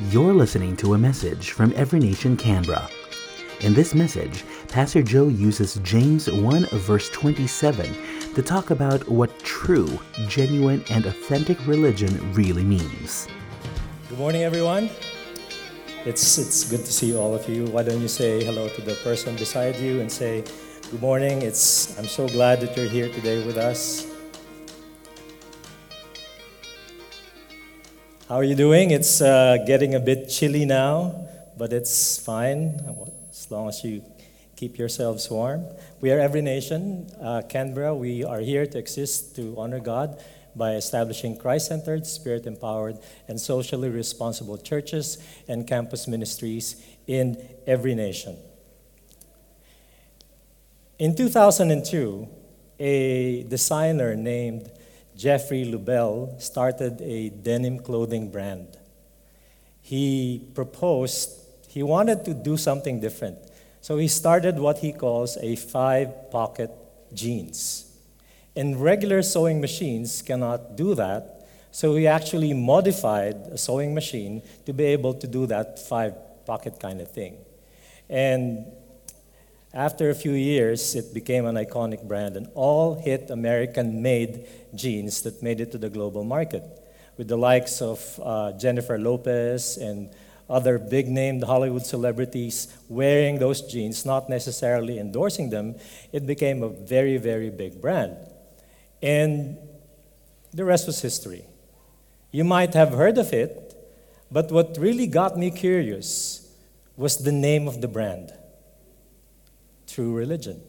You're listening to a message from Every Nation Canberra. In this message, Pastor Joe uses James 1 verse 27 to talk about what true, genuine, and authentic religion really means. Good morning, everyone. It's, it's good to see all of you. Why don't you say hello to the person beside you and say, Good morning. It's, I'm so glad that you're here today with us. How are you doing? It's uh, getting a bit chilly now, but it's fine as long as you keep yourselves warm. We are Every Nation, uh, Canberra. We are here to exist to honor God by establishing Christ centered, spirit empowered, and socially responsible churches and campus ministries in every nation. In 2002, a designer named Jeffrey Lubell started a denim clothing brand. He proposed, he wanted to do something different. So he started what he calls a five pocket jeans. And regular sewing machines cannot do that. So he actually modified a sewing machine to be able to do that five pocket kind of thing. And after a few years, it became an iconic brand, and all hit American made jeans that made it to the global market, with the likes of uh, Jennifer Lopez and other big named Hollywood celebrities wearing those jeans, not necessarily endorsing them. It became a very, very big brand. And the rest was history. You might have heard of it, but what really got me curious was the name of the brand True Religion.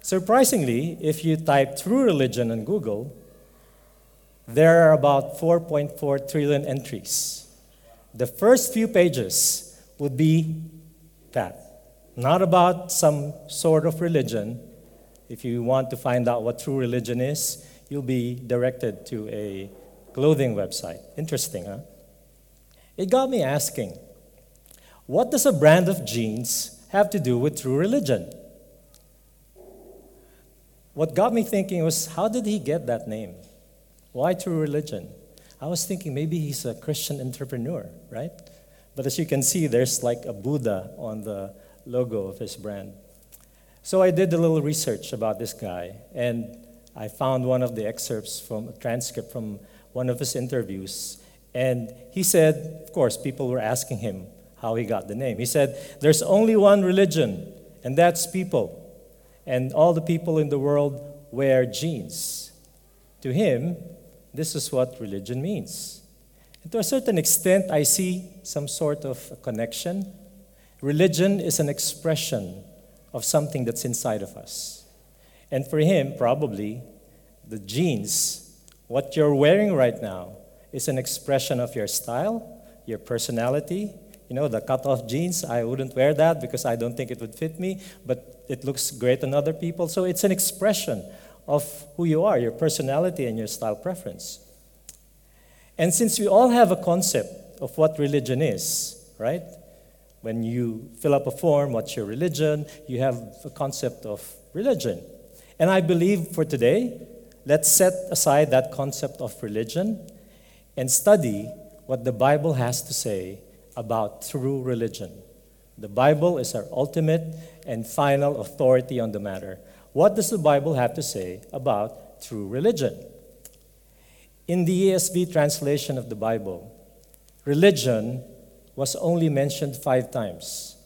Surprisingly, if you type True Religion on Google, there are about 4.4 trillion entries. The first few pages would be that. Not about some sort of religion. If you want to find out what true religion is, you'll be directed to a clothing website. Interesting, huh? It got me asking what does a brand of jeans have to do with true religion. What got me thinking was how did he get that name? Why true religion? I was thinking maybe he's a Christian entrepreneur, right? But as you can see, there's like a Buddha on the logo of his brand. So I did a little research about this guy, and I found one of the excerpts from a transcript from one of his interviews. And he said, of course, people were asking him, how he got the name. He said, There's only one religion, and that's people. And all the people in the world wear jeans. To him, this is what religion means. And to a certain extent, I see some sort of connection. Religion is an expression of something that's inside of us. And for him, probably, the jeans, what you're wearing right now, is an expression of your style, your personality, you know, the cut-off jeans, I wouldn't wear that because I don't think it would fit me, but it looks great on other people. So it's an expression of who you are, your personality and your style preference. And since we all have a concept of what religion is, right? When you fill up a form, what's your religion? You have a concept of religion. And I believe for today, let's set aside that concept of religion and study what the Bible has to say about true religion. The Bible is our ultimate and final authority on the matter. What does the Bible have to say about true religion? In the ESV translation of the Bible, religion was only mentioned five times.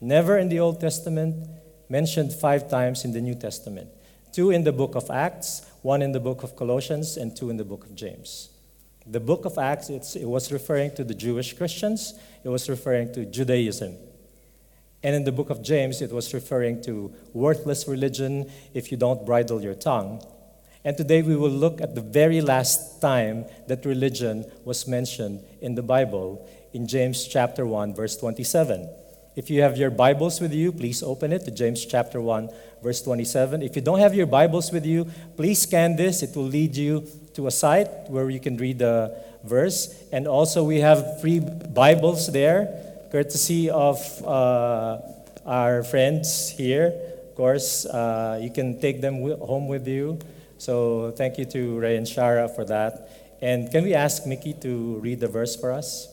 Never in the Old Testament, mentioned five times in the New Testament. Two in the book of Acts, one in the book of Colossians, and two in the book of James. The book of Acts, it was referring to the Jewish Christians, it was referring to Judaism. And in the book of James, it was referring to worthless religion if you don't bridle your tongue. And today we will look at the very last time that religion was mentioned in the Bible in James chapter 1 verse 27. If you have your Bibles with you, please open it to James chapter 1 verse 27. If you don't have your Bibles with you, please scan this. It will lead you to a site where you can read the verse. And also, we have free Bibles there, courtesy of uh, our friends here. Of course, uh, you can take them home with you. So, thank you to Ray and Shara for that. And can we ask Mickey to read the verse for us?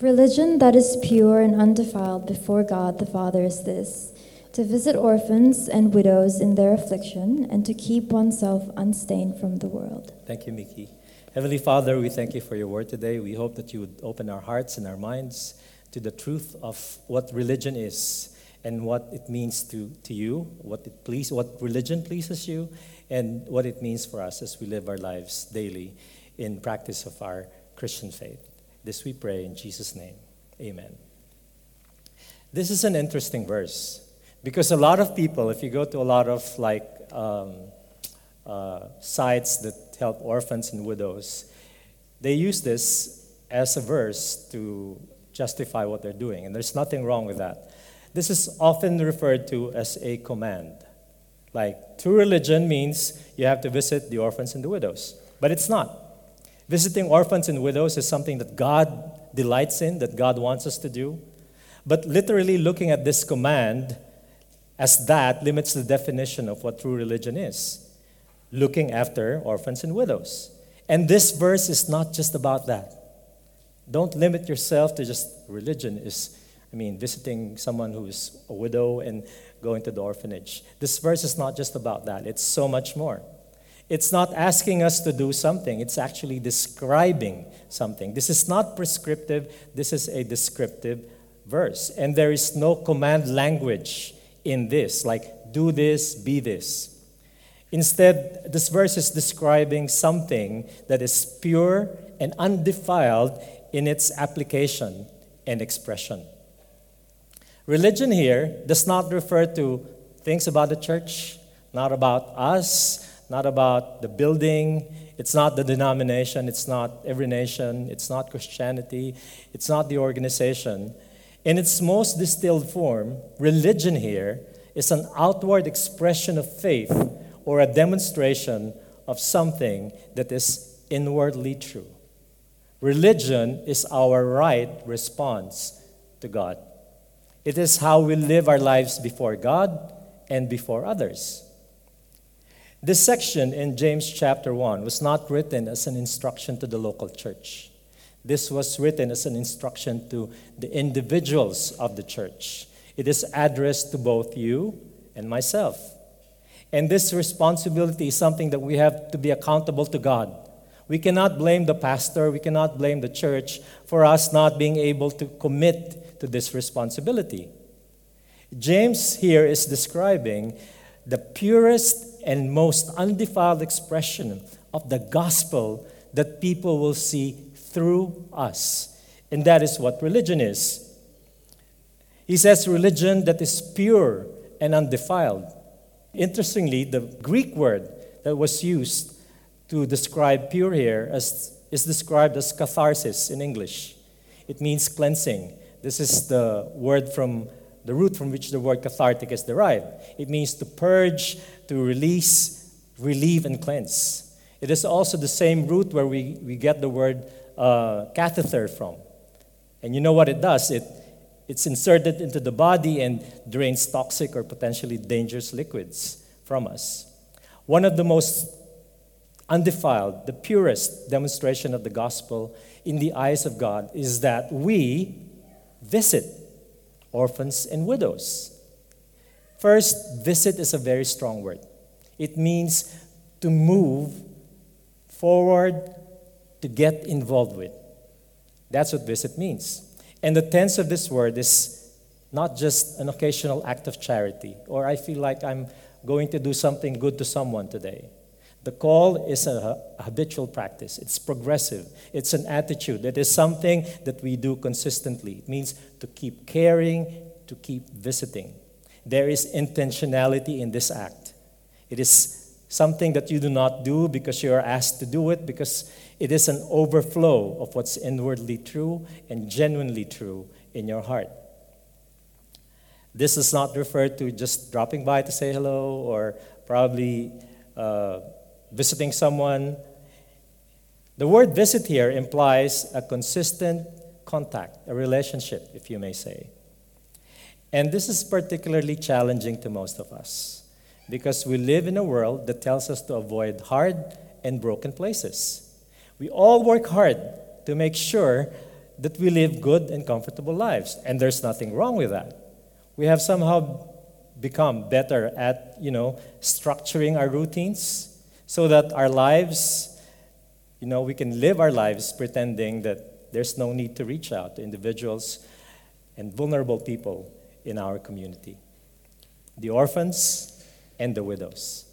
Religion that is pure and undefiled before God the Father is this to visit orphans and widows in their affliction, and to keep oneself unstained from the world. Thank you, Miki. Heavenly Father, we thank you for your word today. We hope that you would open our hearts and our minds to the truth of what religion is and what it means to, to you, what, it please, what religion pleases you, and what it means for us as we live our lives daily in practice of our Christian faith. This we pray in Jesus' name. Amen. This is an interesting verse because a lot of people, if you go to a lot of like um, uh, sites that help orphans and widows, they use this as a verse to justify what they're doing, and there's nothing wrong with that. This is often referred to as a command. Like, true religion means you have to visit the orphans and the widows, but it's not. Visiting orphans and widows is something that God delights in, that God wants us to do. But literally looking at this command as that limits the definition of what true religion is looking after orphans and widows. And this verse is not just about that. Don't limit yourself to just religion is, I mean, visiting someone who is a widow and going to the orphanage. This verse is not just about that, it's so much more. It's not asking us to do something, it's actually describing something. This is not prescriptive, this is a descriptive verse. And there is no command language in this, like do this, be this. Instead, this verse is describing something that is pure and undefiled in its application and expression. Religion here does not refer to things about the church, not about us, not about the building, it's not the denomination, it's not every nation, it's not Christianity, it's not the organization. In its most distilled form, religion here is an outward expression of faith or a demonstration of something that is inwardly true. Religion is our right response to God. It is how we live our lives before God and before others. This section in James chapter 1 was not written as an instruction to the local church. This was written as an instruction to the individuals of the church. It is addressed to both you and myself. And this responsibility is something that we have to be accountable to God. We cannot blame the pastor, we cannot blame the church for us not being able to commit to this responsibility. James here is describing the purest and most undefiled expression of the gospel that people will see through us. And that is what religion is. He says religion that is pure and undefiled. Interestingly, the Greek word that was used to describe pure here as, is described as catharsis in English. It means cleansing. This is the word from the root from which the word cathartic is derived. It means to purge, to release, relieve, and cleanse. It is also the same root where we, we get the word uh, catheter from. And you know what it does? It, it's inserted into the body and drains toxic or potentially dangerous liquids from us. One of the most undefiled, the purest demonstration of the gospel in the eyes of God is that we visit orphans and widows. First, visit is a very strong word. It means to move forward to get involved with. That's what visit means. And the tense of this word is not just an occasional act of charity, or I feel like I'm going to do something good to someone today. The call is a, habitual practice. It's progressive. It's an attitude. It is something that we do consistently. It means to keep caring, to keep visiting. There is intentionality in this act. It is something that you do not do because you are asked to do it, because it is an overflow of what's inwardly true and genuinely true in your heart. This is not referred to just dropping by to say hello or probably uh, visiting someone. The word visit here implies a consistent contact, a relationship, if you may say. And this is particularly challenging to most of us because we live in a world that tells us to avoid hard and broken places. We all work hard to make sure that we live good and comfortable lives. And there's nothing wrong with that. We have somehow become better at, you know, structuring our routines so that our lives, you know, we can live our lives pretending that there's no need to reach out to individuals and vulnerable people in our community the orphans and the widows.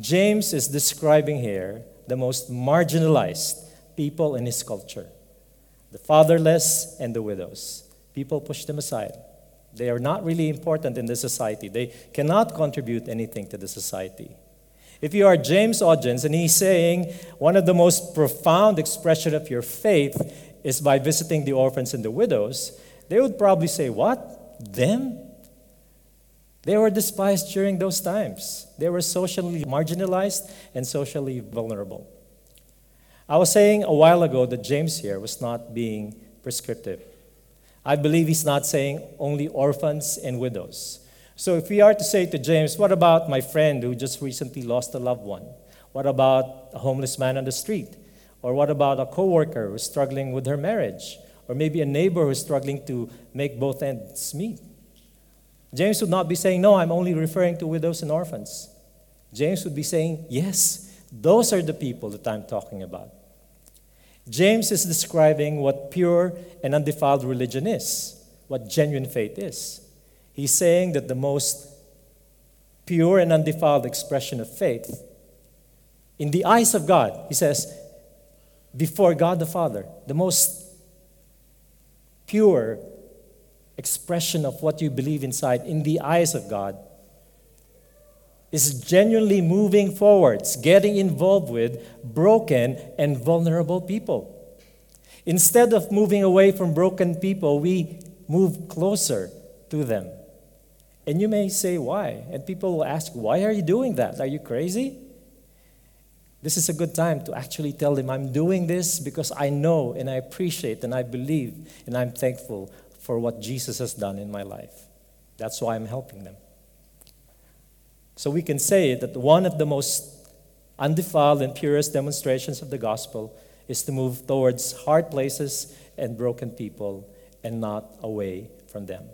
James is describing here the most marginalized people in his culture the fatherless and the widows. People push them aside. They are not really important in the society. They cannot contribute anything to the society. If you are James audience and he's saying one of the most profound expression of your faith is by visiting the orphans and the widows, they would probably say, "What? Them? They were despised during those times. They were socially marginalized and socially vulnerable." I was saying a while ago that James here was not being prescriptive. I believe he's not saying only orphans and widows. So if we are to say to James, what about my friend who just recently lost a loved one? What about a homeless man on the street? Or what about a coworker who's struggling with her marriage? Or maybe a neighbor who's struggling to make both ends meet? James would not be saying, No, I'm only referring to widows and orphans. James would be saying, Yes, those are the people that I'm talking about. James is describing what pure and undefiled religion is, what genuine faith is. He's saying that the most pure and undefiled expression of faith, in the eyes of God, he says, before God the Father, the most pure expression of what you believe inside, in the eyes of God, is genuinely moving forwards, getting involved with broken and vulnerable people. Instead of moving away from broken people, we move closer to them. And you may say, why? And people will ask, why are you doing that? Are you crazy? This is a good time to actually tell them, I'm doing this because I know and I appreciate and I believe and I'm thankful for what Jesus has done in my life. That's why I'm helping them. So we can say that one of the most undefiled and purest demonstrations of the gospel is to move towards hard places and broken people and not away from them.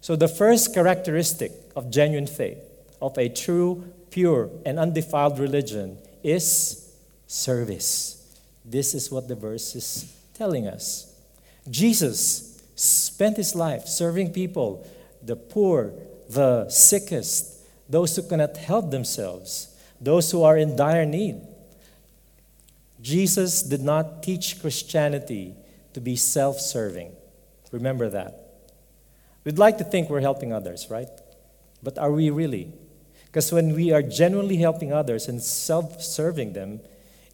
So, the first characteristic of genuine faith, of a true, pure, and undefiled religion, is service. This is what the verse is telling us. Jesus spent his life serving people, the poor, the sickest, those who cannot help themselves, those who are in dire need. Jesus did not teach Christianity to be self serving. Remember that. We'd like to think we're helping others, right? But are we really? Because when we are genuinely helping others and self serving them,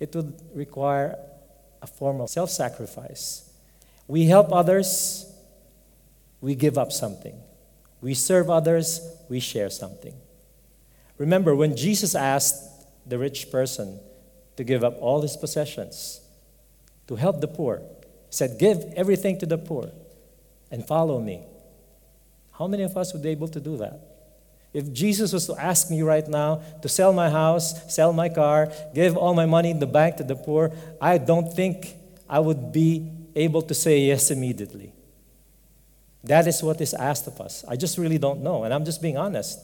it would require a form of self sacrifice. We help others, we give up something. We serve others, we share something. Remember, when Jesus asked the rich person to give up all his possessions to help the poor, he said, Give everything to the poor and follow me. How many of us would be able to do that? If Jesus was to ask me right now to sell my house, sell my car, give all my money in the bank to the poor, I don't think I would be able to say yes immediately. That is what is asked of us. I just really don't know, and I'm just being honest.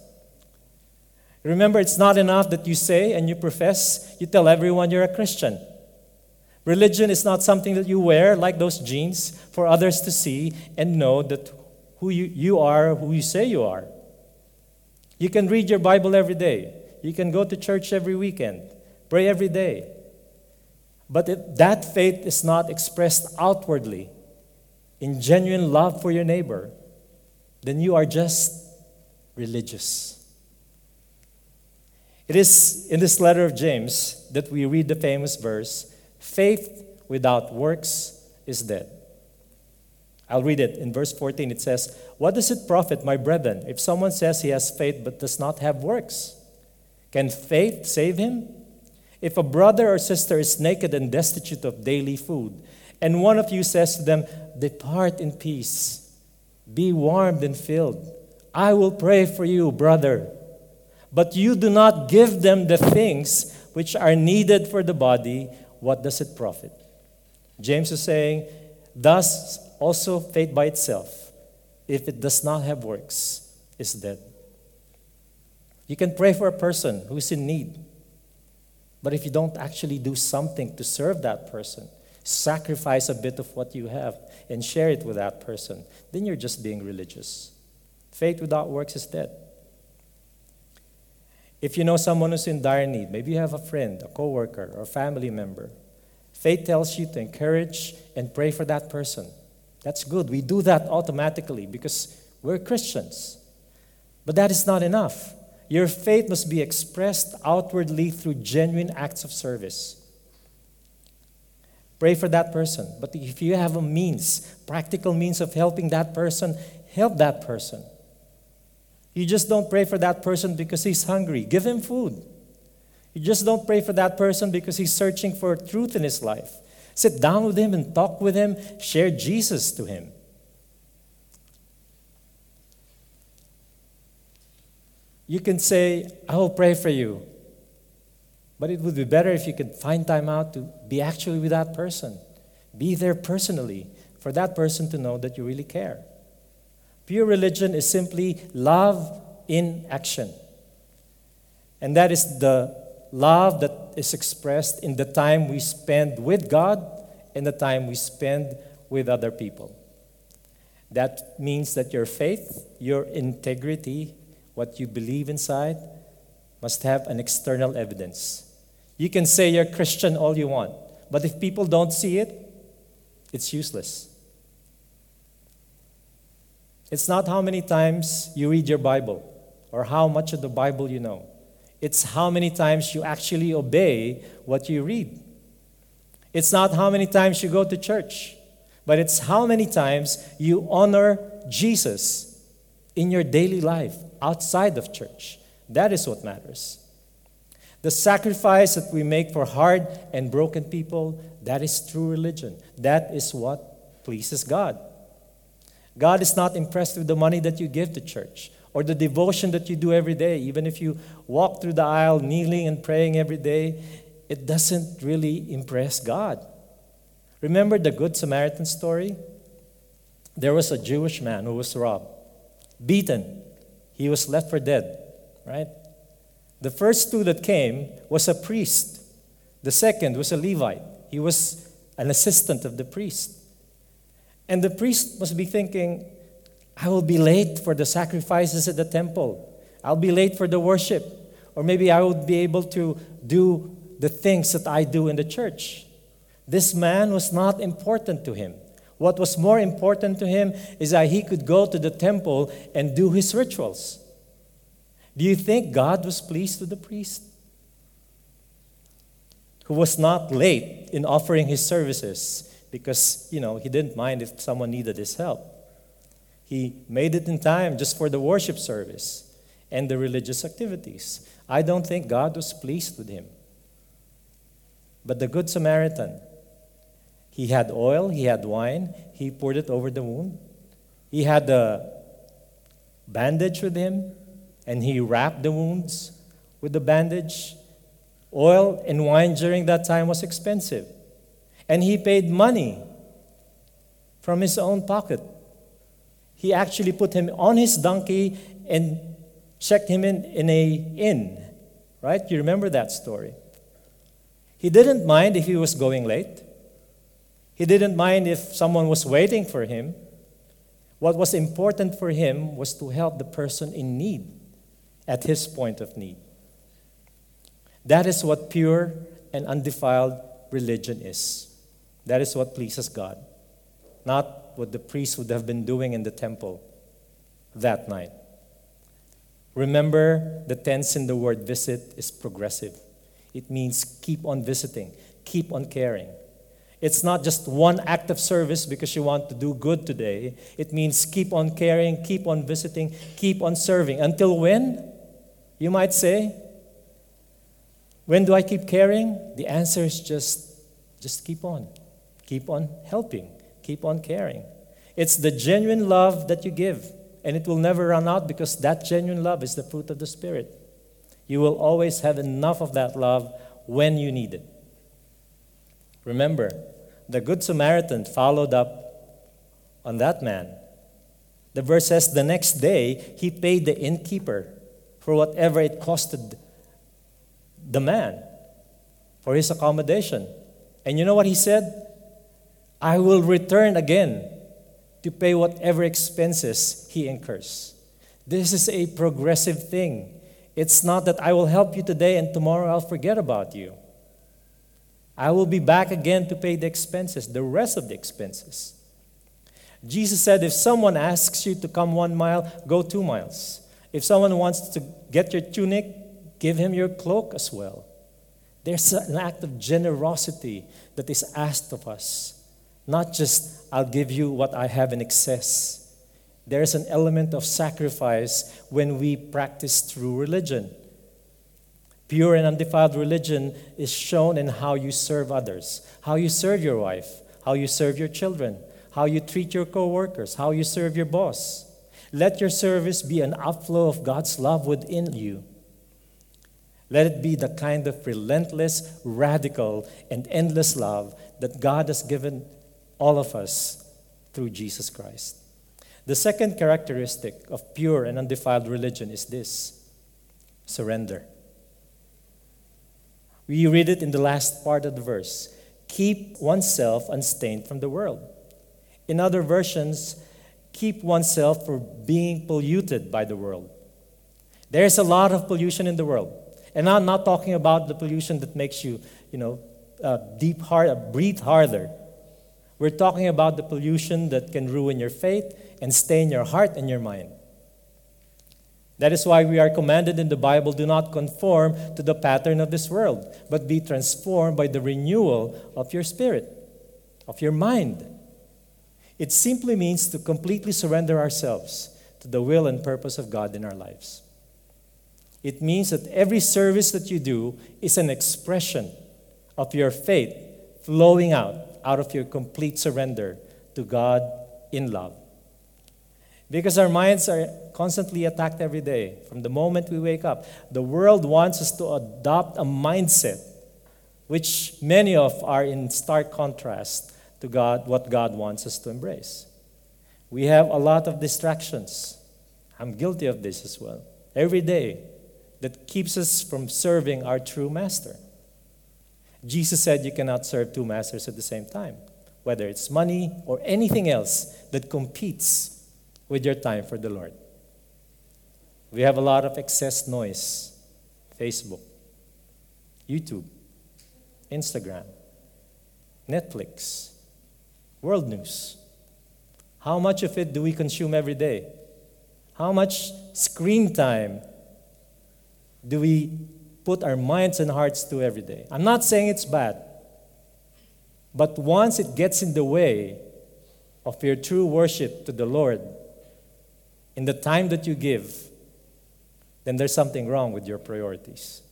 Remember, it's not enough that you say and you profess, you tell everyone you're a Christian. Religion is not something that you wear like those jeans for others to see and know that who you, you are, who you say you are. You can read your Bible every day. You can go to church every weekend, pray every day. But if that faith is not expressed outwardly in genuine love for your neighbor, then you are just religious. It is in this letter of James that we read the famous verse faith without works is dead. I'll read it. In verse 14, it says, What does it profit, my brethren, if someone says he has faith but does not have works? Can faith save him? If a brother or sister is naked and destitute of daily food, and one of you says to them, Depart in peace, be warmed and filled, I will pray for you, brother but you do not give them the things which are needed for the body, what does it profit? James is saying, Thus, also faith by itself, if it does not have works, is dead. You can pray for a person who's in need, but if you don't actually do something to serve that person, sacrifice a bit of what you have and share it with that person, then you're just being religious. Faith without works is dead. If you know someone who's in dire need, maybe you have a friend, a coworker, or a family member, faith tells you to encourage and pray for that person. That's good. We do that automatically because we're Christians. But that is not enough. Your faith must be expressed outwardly through genuine acts of service. Pray for that person. But if you have a means, practical means of helping that person, help that person. You just don't pray for that person because he's hungry. Give him food. You just don't pray for that person because he's searching for truth in his life. Sit down with him and talk with him. Share Jesus to him. You can say, I will pray for you. But it would be better if you could find time out to be actually with that person. Be there personally for that person to know that you really care. Pure religion is simply love in action. And that is the love that is expressed in the time we spend with God and the time we spend with other people. That means that your faith, your integrity, what you believe inside, must have an external evidence. You can say you're Christian all you want, but if people don't see it, it's useless. It's not how many times you read your Bible or how much of the Bible you know. It's how many times you actually obey what you read. It's not how many times you go to church, but it's how many times you honor Jesus in your daily life outside of church. That is what matters. The sacrifice that we make for hard and broken people, that is true religion. That is what pleases God. God is not impressed with the money that you give to church or the devotion that you do every day. Even if you walk through the aisle kneeling and praying every day, it doesn't really impress God. Remember the Good Samaritan story? There was a Jewish man who was robbed, beaten. He was left for dead, right? The first two that came was a priest. The second was a Levite. He was an assistant of the priest. And the priest must be thinking, I will be late for the sacrifices at the temple. I'll be late for the worship. Or maybe I would be able to do the things that I do in the church. This man was not important to him. What was more important to him is that he could go to the temple and do his rituals. Do you think God was pleased with the priest? Who was not late in offering his services because, you know, he didn't mind if someone needed his help. He made it in time just for the worship service and the religious activities. I don't think God was pleased with him. But the Good Samaritan, he had oil, he had wine, he poured it over the wound. He had a bandage with him, and he wrapped the wounds with the bandage. Oil and wine during that time was expensive. And he paid money from his own pocket. He actually put him on his donkey and checked him in in a inn. Right? You remember that story. He didn't mind if he was going late. He didn't mind if someone was waiting for him. What was important for him was to help the person in need at his point of need. That is what pure and undefiled religion is. That is what pleases God, not what the priest would have been doing in the temple that night. Remember, the tense in the word visit is progressive. It means keep on visiting, keep on caring. It's not just one act of service because you want to do good today. It means keep on caring, keep on visiting, keep on serving. Until when? You might say, when do I keep caring? The answer is just, just keep on. Keep on helping. Keep on caring. It's the genuine love that you give, and it will never run out because that genuine love is the fruit of the Spirit. You will always have enough of that love when you need it. Remember, the Good Samaritan followed up on that man. The verse says, The next day he paid the innkeeper for whatever it costed the man for his accommodation. And you know what he said? I will return again to pay whatever expenses he incurs. This is a progressive thing. It's not that I will help you today and tomorrow I'll forget about you. I will be back again to pay the expenses, the rest of the expenses. Jesus said, if someone asks you to come one mile, go two miles. If someone wants to get your tunic, give him your cloak as well. There's an act of generosity that is asked of us. Not just, I'll give you what I have in excess. There's an element of sacrifice when we practice true religion. Pure and undefiled religion is shown in how you serve others, how you serve your wife, how you serve your children, how you treat your coworkers, how you serve your boss. Let your service be an outflow of God's love within you. Let it be the kind of relentless, radical, and endless love that God has given all of us through Jesus Christ. The second characteristic of pure and undefiled religion is this surrender. We read it in the last part of the verse keep oneself unstained from the world. In other versions, keep oneself from being polluted by the world. There's a lot of pollution in the world. And I'm not talking about the pollution that makes you, you know, uh, deep uh, breathe harder. We're talking about the pollution that can ruin your faith and stain your heart and your mind. That is why we are commanded in the Bible do not conform to the pattern of this world, but be transformed by the renewal of your spirit, of your mind. It simply means to completely surrender ourselves to the will and purpose of God in our lives. It means that every service that you do is an expression of your faith flowing out out of your complete surrender to God in love. Because our minds are constantly attacked every day from the moment we wake up. The world wants us to adopt a mindset which many of are in stark contrast to God what God wants us to embrace. We have a lot of distractions. I'm guilty of this as well. Every day that keeps us from serving our true master. Jesus said you cannot serve two masters at the same time, whether it's money or anything else that competes with your time for the Lord. We have a lot of excess noise Facebook, YouTube, Instagram, Netflix, world news. How much of it do we consume every day? How much screen time do we put our minds and hearts to every day? I'm not saying it's bad, but once it gets in the way of your true worship to the Lord, in the time that you give, then there's something wrong with your priorities.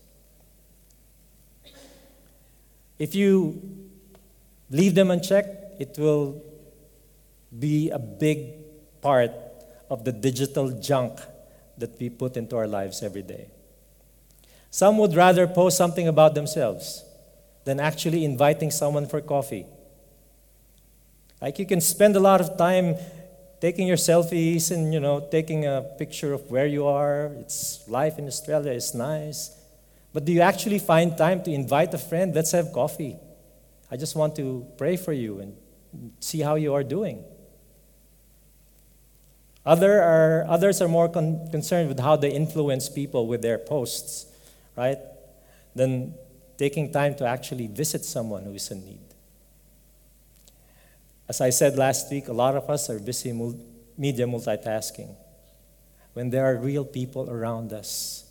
If you leave them unchecked, it will be a big part of the digital junk that we put into our lives every day. Some would rather post something about themselves than actually inviting someone for coffee. Like you can spend a lot of time taking your selfies and you know taking a picture of where you are. It's life in Australia is nice. But do you actually find time to invite a friend? Let's have coffee. I just want to pray for you and see how you are doing. Other are, others are more con- concerned with how they influence people with their posts right? Than taking time to actually visit someone who is in need. As I said last week, a lot of us are busy mul- media multitasking. When there are real people around us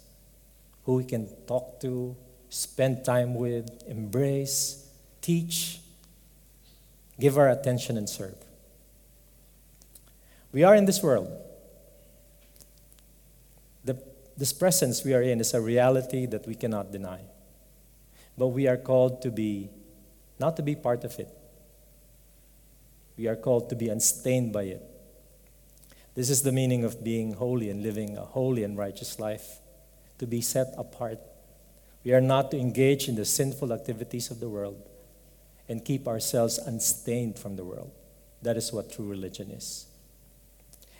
who we can talk to, spend time with, embrace, teach, give our attention, and serve. We are in this world. This presence we are in is a reality that we cannot deny. But we are called to be, not to be part of it. We are called to be unstained by it. This is the meaning of being holy and living a holy and righteous life, to be set apart. We are not to engage in the sinful activities of the world. and keep ourselves unstained from the world. That is what true religion is.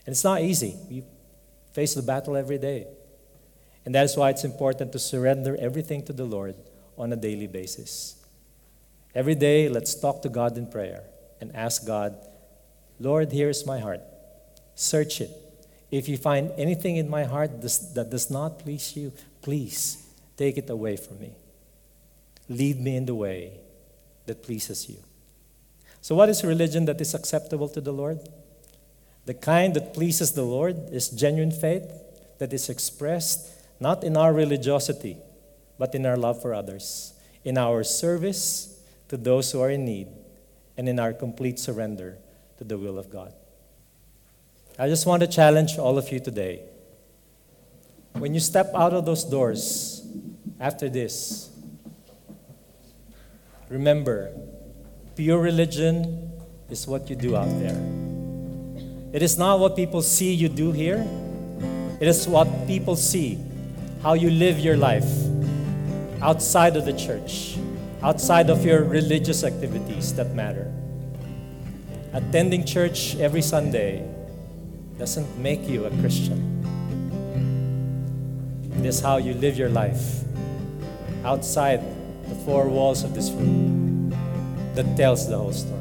And it's not easy. We face the battle every day. And that is why it's important to surrender everything to the Lord on a daily basis. Every day, let's talk to God in prayer and ask God, Lord, here is my heart. Search it. If you find anything in my heart that does not please you, please take it away from me. Lead me in the way that pleases you. So, what is religion that is acceptable to the Lord? The kind that pleases the Lord is genuine faith that is expressed not in our religiosity, but in our love for others, in our service to those who are in need, and in our complete surrender to the will of God. I just want to challenge all of you today. When you step out of those doors after this, remember, pure religion is what you do out there. It is not what people see you do here, it is what people see, how you live your life outside of the church, outside of your religious activities that matter. Attending church every Sunday doesn't make you a Christian. It is how you live your life outside the four walls of this room that tells the whole story.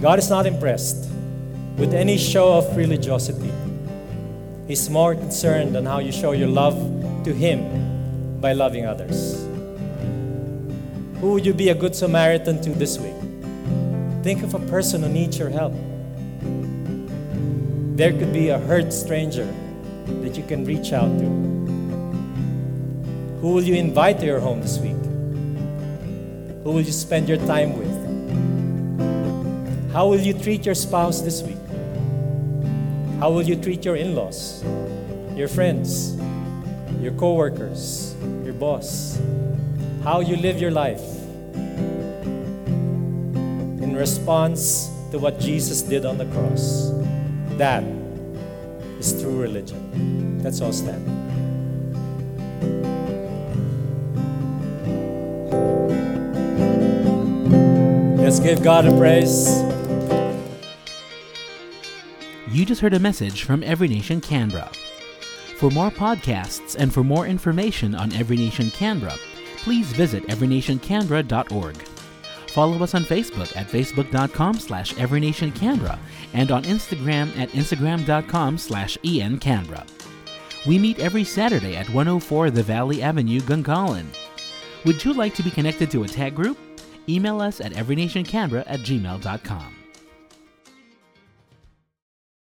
God is not impressed with any show of religiosity. He's more concerned on how you show your love to Him by loving others. Who would you be a good Samaritan to this week? Think of a person who needs your help. There could be a hurt stranger that you can reach out to. Who will you invite to your home this week? Who will you spend your time with? How will you treat your spouse this week? How will you treat your in laws, your friends, your co workers, your boss? How you live your life in response to what Jesus did on the cross. That is true religion. That's all stand. Let's give God a praise. You just heard a message from Every Nation Canberra. For more podcasts and for more information on Every Nation Canberra, please visit everynationcanberra.org. Follow us on Facebook at facebook.com slash everynationcanberra and on Instagram at instagram.com slash encanberra. We meet every Saturday at 104 The Valley Avenue, Gungahlin. Would you like to be connected to a tag group? Email us at everynationcanberra at gmail.com.